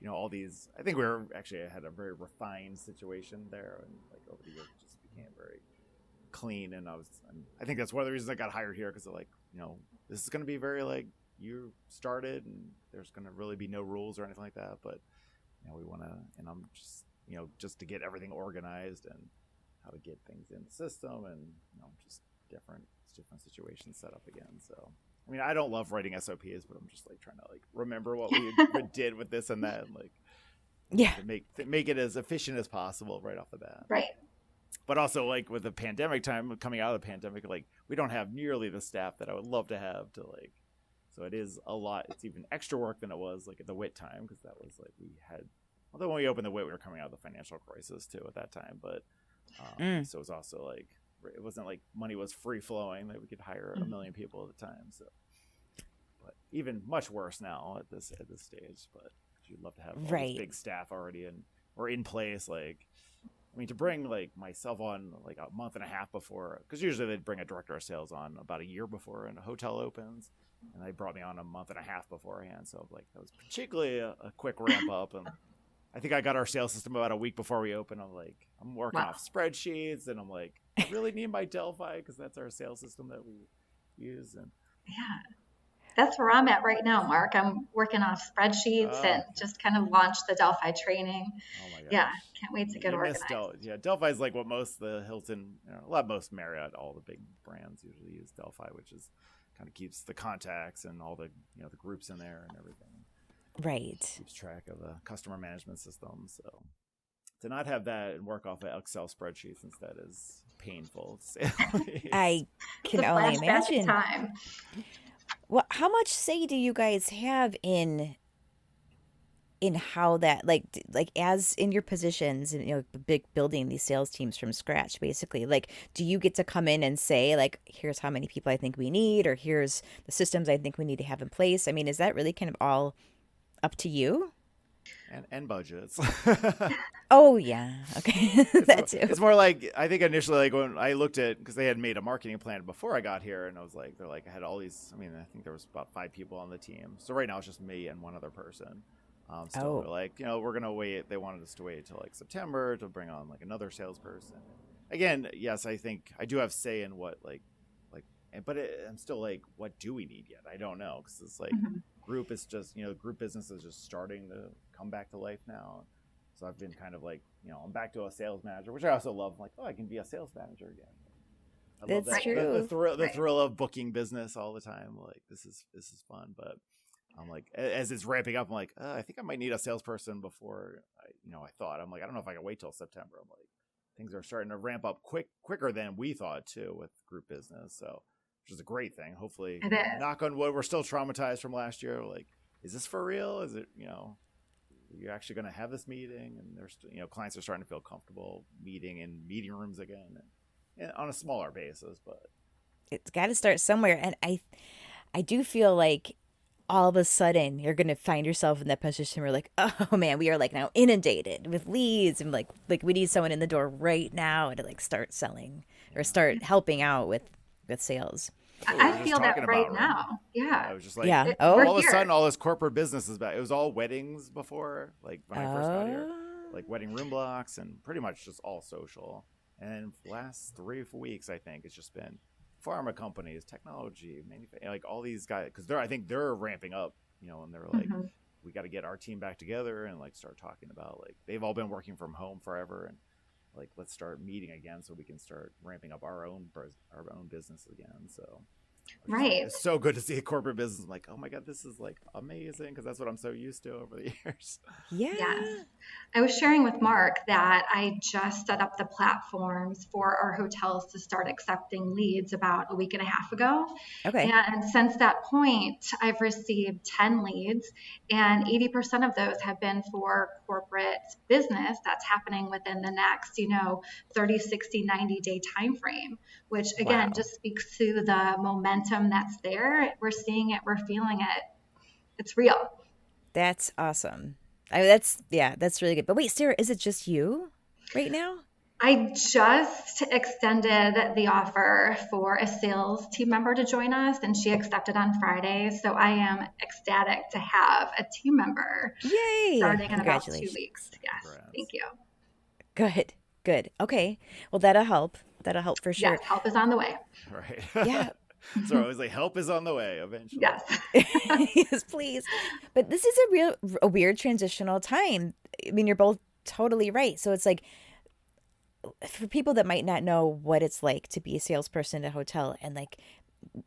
you know all these i think we were actually I had a very refined situation there and like over the years it just became very clean, and I was. I think that's one of the reasons I got hired here because like you know this is going to be very like you started, and there's going to really be no rules or anything like that. But you know we want to, and I'm just you know just to get everything organized and how to get things in the system, and you know just different different situations set up again. So I mean, I don't love writing SOPs, but I'm just like trying to like remember what we did with this and that, and like yeah, make make it as efficient as possible right off the bat. Right. But also, like with the pandemic time coming out of the pandemic, like we don't have nearly the staff that I would love to have to like. So it is a lot. It's even extra work than it was like at theWit time because that was like we had. Although when we opened theWit, we were coming out of the financial crisis too at that time. But um, mm. so it was also like it wasn't like money was free flowing that we could hire a mm-hmm. million people at the time. So, but even much worse now at this at this stage. But you'd love to have right. big staff already in or in place. Like, I mean, to bring like myself on like a month and a half before, because usually they'd bring a director of sales on about a year before and a hotel opens, and they brought me on a month and a half beforehand. So like that was particularly a, a quick ramp up and. I think I got our sales system about a week before we open. I'm like, I'm working wow. off spreadsheets, and I'm like, I really need my Delphi because that's our sales system that we use. And yeah, that's where I'm at right now, Mark. I'm working off spreadsheets oh. and just kind of launched the Delphi training. Oh my gosh. Yeah, can't wait to get you organized. Del- yeah, Delphi is like what most the Hilton, you know, a lot most Marriott, all the big brands usually use Delphi, which is kind of keeps the contacts and all the you know the groups in there and everything. Right. Keeps track of the customer management system. So to not have that and work off of Excel spreadsheets instead is painful. I can only imagine. Time. Well, how much say do you guys have in in how that like like as in your positions and you know big building these sales teams from scratch basically? Like do you get to come in and say like here's how many people i think we need or here's the systems i think we need to have in place? I mean is that really kind of all up to you and, and budgets. oh yeah, okay, that too. It's more like I think initially, like when I looked at because they had made a marketing plan before I got here, and I was like, they're like I had all these. I mean, I think there was about five people on the team. So right now it's just me and one other person. Um, still, oh. like you know, we're gonna wait. They wanted us to wait until like September to bring on like another salesperson. Again, yes, I think I do have say in what like like, but it, I'm still like, what do we need yet? I don't know because it's like. Mm-hmm group is just you know group business is just starting to come back to life now so i've been kind of like you know i'm back to a sales manager which i also love I'm like oh i can be a sales manager again I That's that. true. The, the, thrill, the thrill of booking business all the time. Like this is this is fun, but I'm like as it's ramping up. I'm like, uh, I think I might need a salesperson before I, you know, I thought. I'm like, I don't know if I can wait till September. I'm like, things are starting to ramp up quick quicker than we thought too with group business. So which is a great thing. Hopefully, knock on wood, we're still traumatized from last year. Like, is this for real? Is it, you know, you're actually going to have this meeting? And there's, you know, clients are starting to feel comfortable meeting in meeting rooms again and, and on a smaller basis, but it's got to start somewhere. And I, I do feel like all of a sudden you're going to find yourself in that position where like oh man we are like now inundated with leads and like like we need someone in the door right now to like start selling or start helping out with with sales. I feel that right now. Yeah. I was just like, yeah. It, oh. all of a sudden, all this corporate business is back. It was all weddings before, like when I first got here, oh. like wedding room blocks and pretty much just all social. And last three or four weeks, I think it's just been pharma companies, technology, manufacturing, like all these guys, because they're, I think they're ramping up, you know, and they're like, mm-hmm. we got to get our team back together and like start talking about like they've all been working from home forever and like let's start meeting again so we can start ramping up our own our own business again so Right. It's so good to see a corporate business. I'm like, oh my God, this is like amazing because that's what I'm so used to over the years. Yeah. Yes. I was sharing with Mark that I just set up the platforms for our hotels to start accepting leads about a week and a half ago. Okay. And since that point, I've received 10 leads, and 80% of those have been for corporate business that's happening within the next, you know, 30, 60, 90 day time frame, which again wow. just speaks to the momentum momentum that's there. We're seeing it, we're feeling it. It's real. That's awesome. I that's yeah, that's really good. But wait, Sarah, is it just you right now? I just extended the offer for a sales team member to join us, and she accepted on Friday. So I am ecstatic to have a team member. Yay! Starting in about two weeks. Yes, Congrats. thank you. Good, good. Okay, well that'll help. That'll help for sure. Yes, help is on the way. Right. yeah. so I was like, help is on the way eventually. Yes. yes, please. But this is a real a weird transitional time. I mean, you're both totally right. So it's like for people that might not know what it's like to be a salesperson at a hotel and like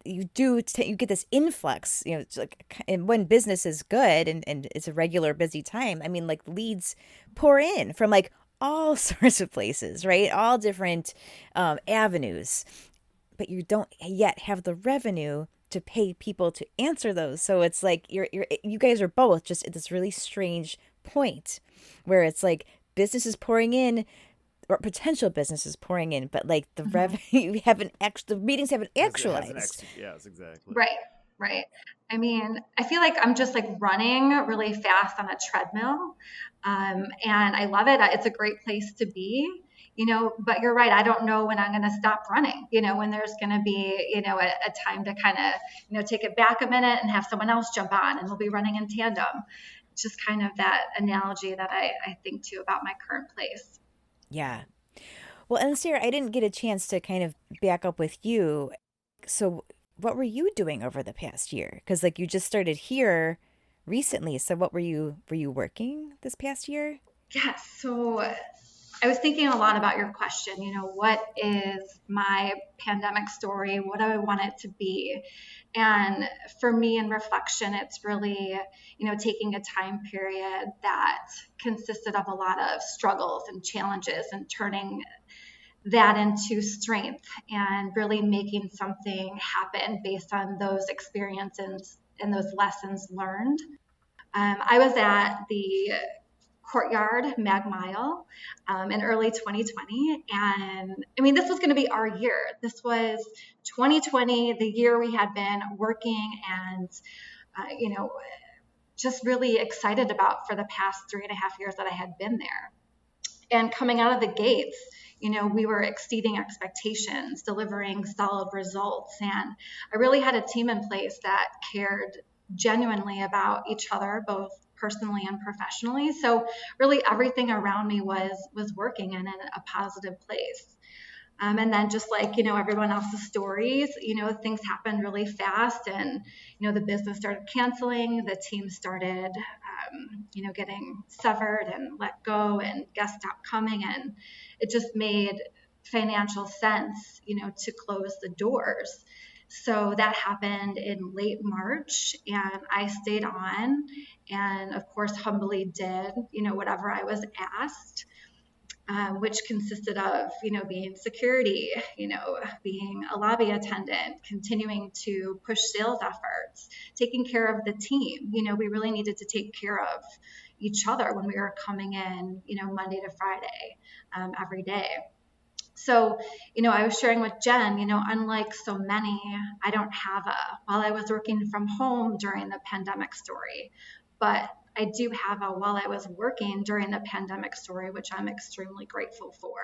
you do you get this influx you know like and when business is good and, and it's a regular busy time i mean like leads pour in from like all sorts of places right? All different um, avenues. But you don't yet have the revenue to pay people to answer those. So it's like you're, you're you guys are both just at this really strange point where it's like business is pouring in or potential businesses pouring in, but like the mm-hmm. revenue haven't actually the meetings haven't actualized. Ex- yes, exactly. Right, right. I mean, I feel like I'm just like running really fast on a treadmill, um, and I love it. It's a great place to be. You know, but you're right. I don't know when I'm going to stop running. You know, when there's going to be, you know, a, a time to kind of, you know, take it back a minute and have someone else jump on, and we'll be running in tandem. Just kind of that analogy that I, I think too about my current place. Yeah. Well, and Sarah, I didn't get a chance to kind of back up with you. So, what were you doing over the past year? Because like you just started here recently. So, what were you were you working this past year? Yeah. So, I was thinking a lot about your question. You know, what is my pandemic story? What do I want it to be? And for me, in reflection, it's really, you know, taking a time period that consisted of a lot of struggles and challenges and turning that into strength and really making something happen based on those experiences and those lessons learned. Um, I was at the Courtyard Mag Mile um, in early 2020. And I mean, this was going to be our year. This was 2020, the year we had been working and, uh, you know, just really excited about for the past three and a half years that I had been there. And coming out of the gates, you know, we were exceeding expectations, delivering solid results. And I really had a team in place that cared genuinely about each other, both personally and professionally. So really everything around me was was working and in a positive place. Um, and then just like you know everyone else's stories you know things happened really fast and you know the business started canceling the team started um, you know getting severed and let go and guests stopped coming and it just made financial sense you know to close the doors so that happened in late March, and I stayed on, and of course, humbly did, you know, whatever I was asked. Um, which consisted of, you know, being security, you know, being a lobby attendant, continuing to push sales efforts, taking care of the team. You know, we really needed to take care of each other when we were coming in, you know, Monday to Friday um, every day. So, you know, I was sharing with Jen, you know, unlike so many, I don't have a, while I was working from home during the pandemic story, but I do have a while I was working during the pandemic story, which I'm extremely grateful for.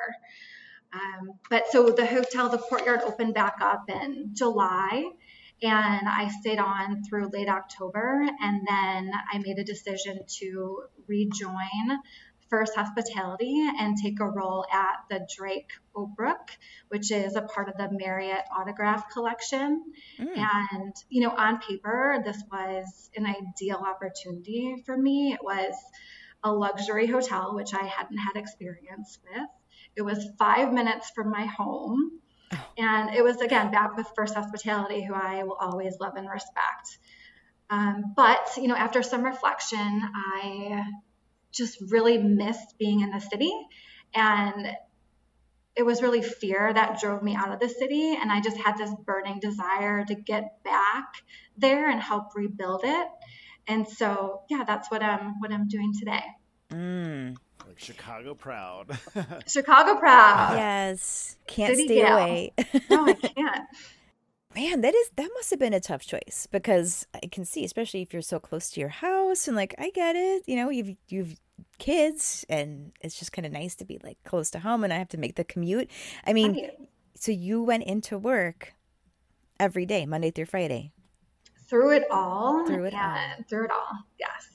Um, but so the hotel, the courtyard opened back up in July and I stayed on through late October. And then I made a decision to rejoin First Hospitality and take a role at the Drake Oakbrook, which is a part of the Marriott Autograph Collection. Mm. And, you know, on paper, this was an ideal opportunity for me. It was a luxury hotel, which I hadn't had experience with. It was five minutes from my home. Oh. And it was, again, back with First Hospitality, who I will always love and respect. Um, but, you know, after some reflection, I just really missed being in the city. And it was really fear that drove me out of the city. And I just had this burning desire to get back there and help rebuild it. And so, yeah, that's what I'm what I'm doing today. Mm. Like Chicago proud. Chicago proud. Yes. Can't City stay away. no, I can't. Man, that is that must have been a tough choice because I can see, especially if you're so close to your house and like I get it, you know, you've you've kids and it's just kind of nice to be like close to home and I have to make the commute. I mean, right. so you went into work every day, Monday through Friday. Through it all. Through it all. Through it all. Yes.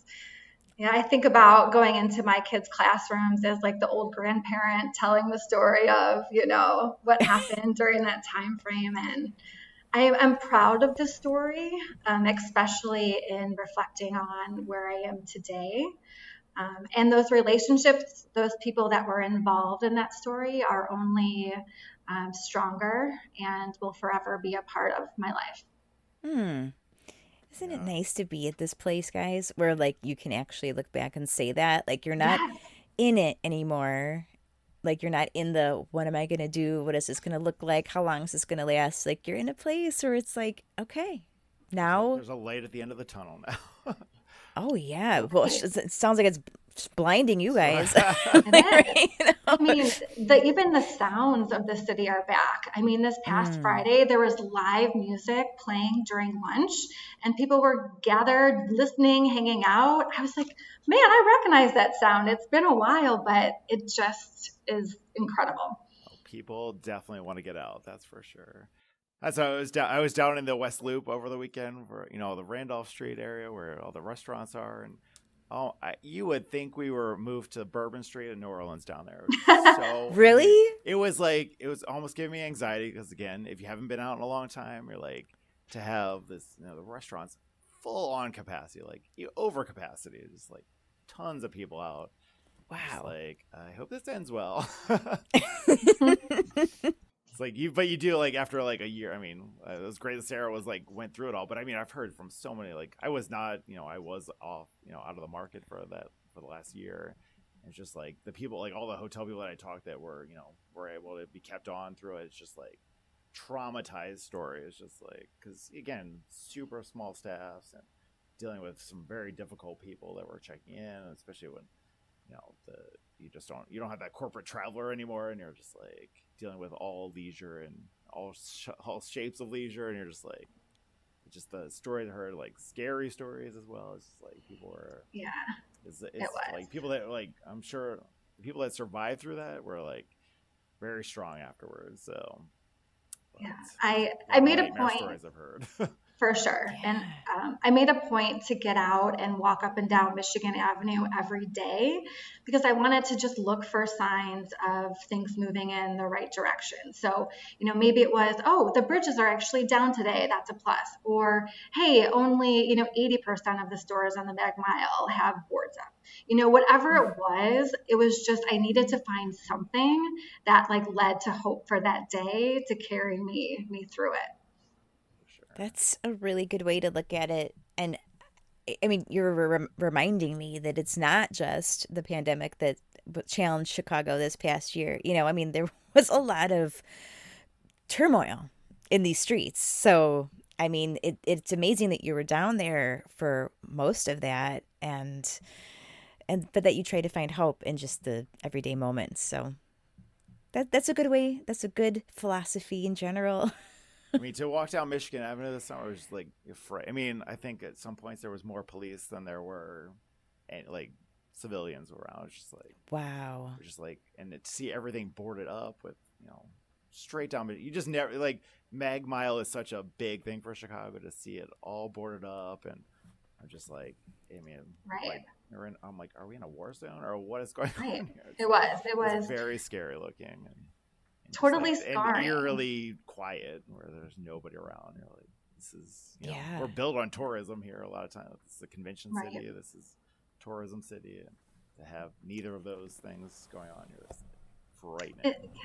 Yeah, I think about going into my kids' classrooms as like the old grandparent telling the story of, you know, what happened during that time frame and I am proud of the story, um, especially in reflecting on where I am today. Um, and those relationships, those people that were involved in that story, are only um, stronger and will forever be a part of my life. Hmm. Isn't it nice to be at this place, guys, where like you can actually look back and say that? Like you're not Yes. in it anymore. Like you're not in the what am I going to do? What is this going to look like? How long is this going to last? Like you're in a place where it's like, okay, now, There's a light at the end of the tunnel now. oh yeah. Well, it it sounds like it's blinding you guys. It is. You know? I mean, the, even the sounds of the city are back. I mean, this past Mm. Friday, there was live music playing during lunch, and people were gathered, listening, hanging out. I was like, man, I recognize that sound. It's been a while, but it just is incredible. People definitely want to get out. That's for sure. That's how I was down. I was down in the West Loop over the weekend, where you know the Randolph Street area where all the restaurants are, and oh, I, you would think we were moved to Bourbon Street in New Orleans down there. So Really? It was like it was almost giving me anxiety because again, if you haven't been out in a long time, you're like to have this, you know, the restaurants full on capacity, like you- over capacity, just like tons of people out. Wow. like I hope this ends well. it's like you, but you do like after like a year. I mean, uh, it was great that Sarah was like went through it all. But I mean, I've heard from so many. Like I was not, you know, I was off, you know, out of the market for that for the last year. It's just like the people, like all the hotel people that I talked that were, you know, were able to be kept on through it. It's just like traumatized story. It's just like because again, super small staffs and dealing with some very difficult people that were checking in, especially when you know the you just don't you don't have that corporate traveler anymore, and you're just like dealing with all leisure and all sh- all shapes of leisure, and you're just like just the stories I heard like scary stories as well. It's just like people were Yeah. it's, it's was. like people that like I'm sure people that survived through that were like very strong afterwards. So Yeah. I, I made a point. Stories I've heard. For sure. And um, I made a point to get out and walk up and down Michigan Avenue every day because I wanted to just look for signs of things moving in the right direction. So, you know, maybe it was, oh, the bridges are actually down today. That's a plus. Or, hey, only, you know, 80% of the stores on the Mag Mile have boards up. You know, whatever it was, it was just, I needed to find something that like led to hope for that day to carry me, me through it. That's a really good way to look at it. And I- mean, you're rem- reminding me that it's not just the pandemic that challenged Chicago this past year. You know, I mean, there was a lot of turmoil in these streets. So, I mean, it, it's amazing that you were down there for most of that and and but that you try to find hope in just the everyday moments. So that that's a good way. That's a good philosophy in general. I mean, to walk down Michigan Avenue this summer was just like afraid. I mean, I think at some points there was more police than there were, and like civilians around. It's just like Wow. We're just like, and to see everything boarded up with, you know, straight down. You just never like Mag Mile is such a big thing for Chicago to see it all boarded up, and I'm just like, I mean, Right. like, we're in, I'm like, are we in a war zone or what is going Right. on here? It's- It was. It it's was. very scary looking. And, and just, Totally like, scarring. And eerily quiet, where there's nobody around. You're like, this is, you know, Yeah. we're built on tourism here a lot of times. It's a convention Right. city. This is tourism city, and to have neither of those things going on, you're just frightening. It, yeah.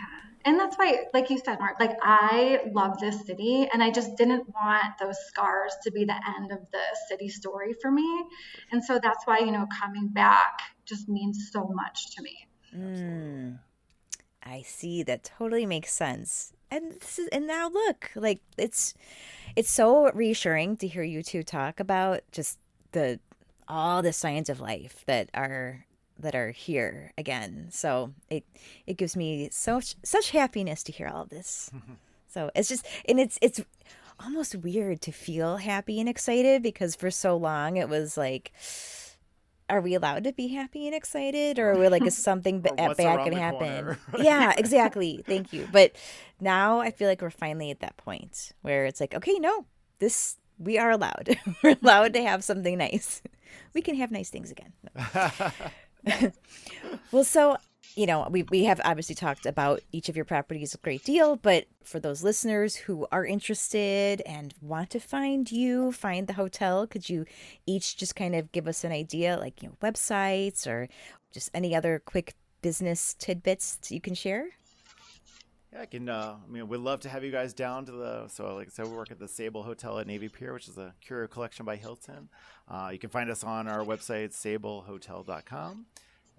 And that's why, like you said, Mark, like I love this city and I just didn't want those scars to be the end of the city story for me. And so that's why, you know, coming back just means so much to me. Mm, I see. That totally makes sense. And this is, and now look, like it's it's so reassuring to hear you two talk about just the all the signs of life that are that are here again. So it it gives me so such happiness to hear all of this. So it's just and it's it's almost weird to feel happy and excited because for so long it was like are we allowed to be happy and excited or we're like is something b- bad gonna happen? corner. yeah exactly. Thank you. But now i feel like we're finally at that point where it's like okay no this we are allowed. We're allowed to have something nice. We can have nice things again. Well so you know, we, we have obviously talked about each of your properties a great deal, but for those listeners who are interested and want to find you, find the hotel, could you each just kind of give us an idea, like, you know, websites or just any other quick business tidbits you can share? Yeah, I can. Uh, I mean, we'd love to have you guys down to the. So, like I said, we work at the Sable Hotel at Navy Pier, which is a curio collection by Hilton. Uh, you can find us on our website, sablehotel.com.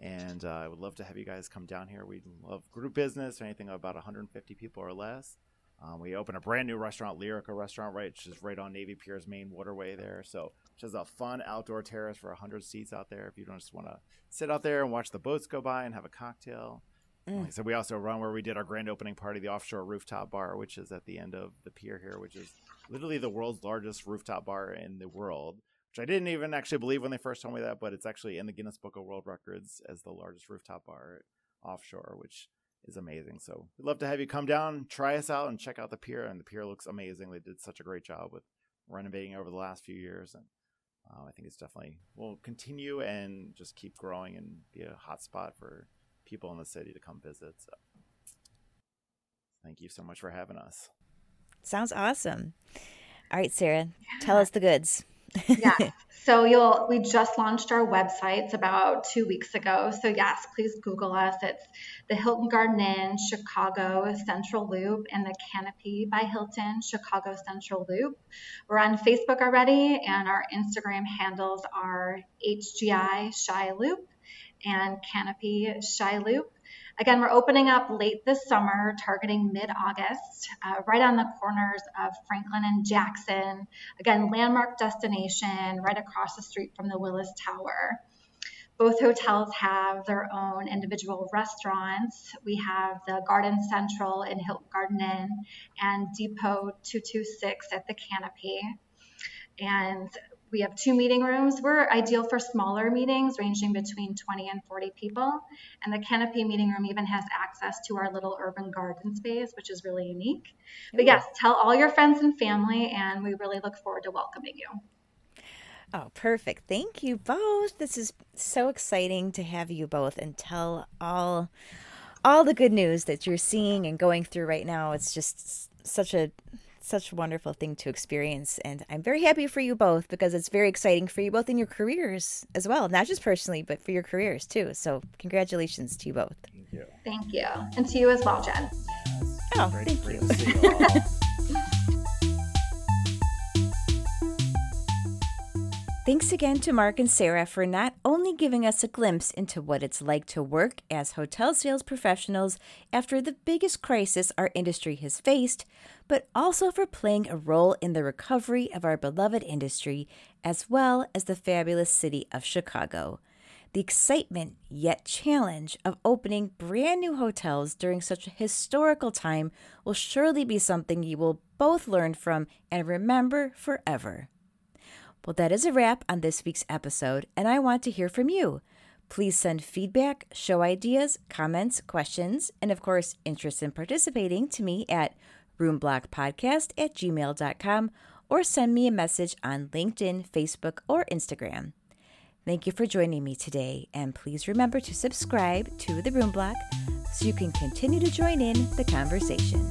And uh, I would love to have you guys come down here. We love group business or anything about 150 people or less. Um, we open a brand new restaurant, Lirica Restaurant, right, which is right on Navy Pier's main waterway there. So, just a fun outdoor terrace for 100 seats out there if you don't just want to sit out there and watch the boats go by and have a cocktail. Mm. Like I said, we also run where we did our grand opening party, the offshore rooftop bar, which is at the end of the pier here, which is literally the world's largest rooftop bar in the world which I didn't even actually believe when they first told me that, but it's actually in the Guinness Book of World Records as the largest rooftop bar offshore, which is amazing. So we'd love to have you come down, try us out, and check out the pier. And the pier looks amazing. They did such a great job with renovating over the last few years, and uh, I think it's definitely will continue and just keep growing and be a hot spot for people in the city to come visit. So thank you so much for having us. Sounds awesome. All right, Sarah, tell us the goods yeah. So you'll we just launched our websites about two weeks ago. So yes, please Google us. It's the Hilton Garden Inn, Chicago Central Loop, and the Canopy by Hilton, Chicago Central Loop. We're on Facebook already, and our Instagram handles are HGI Chi Loop and Canopy Chi Loop. Again, we're opening up late this summer, targeting mid August, uh, right on the corners of Franklin and Jackson. Again, landmark destination right across the street from the Willis Tower. Both hotels have their own individual restaurants. We have the Garden Central in Hilton Garden Inn and Depot 226 at the Canopy. And we have two meeting rooms. We're ideal for smaller meetings ranging between 20 and 40 people. And the Canopy meeting room even has access to our little urban garden space, which is really unique. But yes, tell all your friends and family, and we really look forward to welcoming you. Oh, perfect. Thank you both. This is so exciting to have you both and tell all all the good news that you're seeing and going through right now. It's just such a such a wonderful thing to experience. And I'm very happy for you both because it's very exciting for you both in your careers as well, not just personally, but for your careers too. So, congratulations to you both. Thank you. Thank you. And to you as well, Jen. Oh, Great thank you. Thanks again to Mark and Sarah for not only giving us a glimpse into what it's like to work as hotel sales professionals after the biggest crisis our industry has faced, but also for playing a role in the recovery of our beloved industry as well as the fabulous city of Chicago. The excitement yet challenge of opening brand new hotels during such a historical time will surely be something you will both learn from and remember forever. Well, that is a wrap on this week's episode, and I want to hear from you. Please send feedback, show ideas, comments, questions, and of course, interest in participating to me at roomblockpodcast at gmail.com or send me a message on LinkedIn, Facebook, or Instagram. Thank you for joining me today, and please remember to subscribe to The Room Block so you can continue to join in the conversation.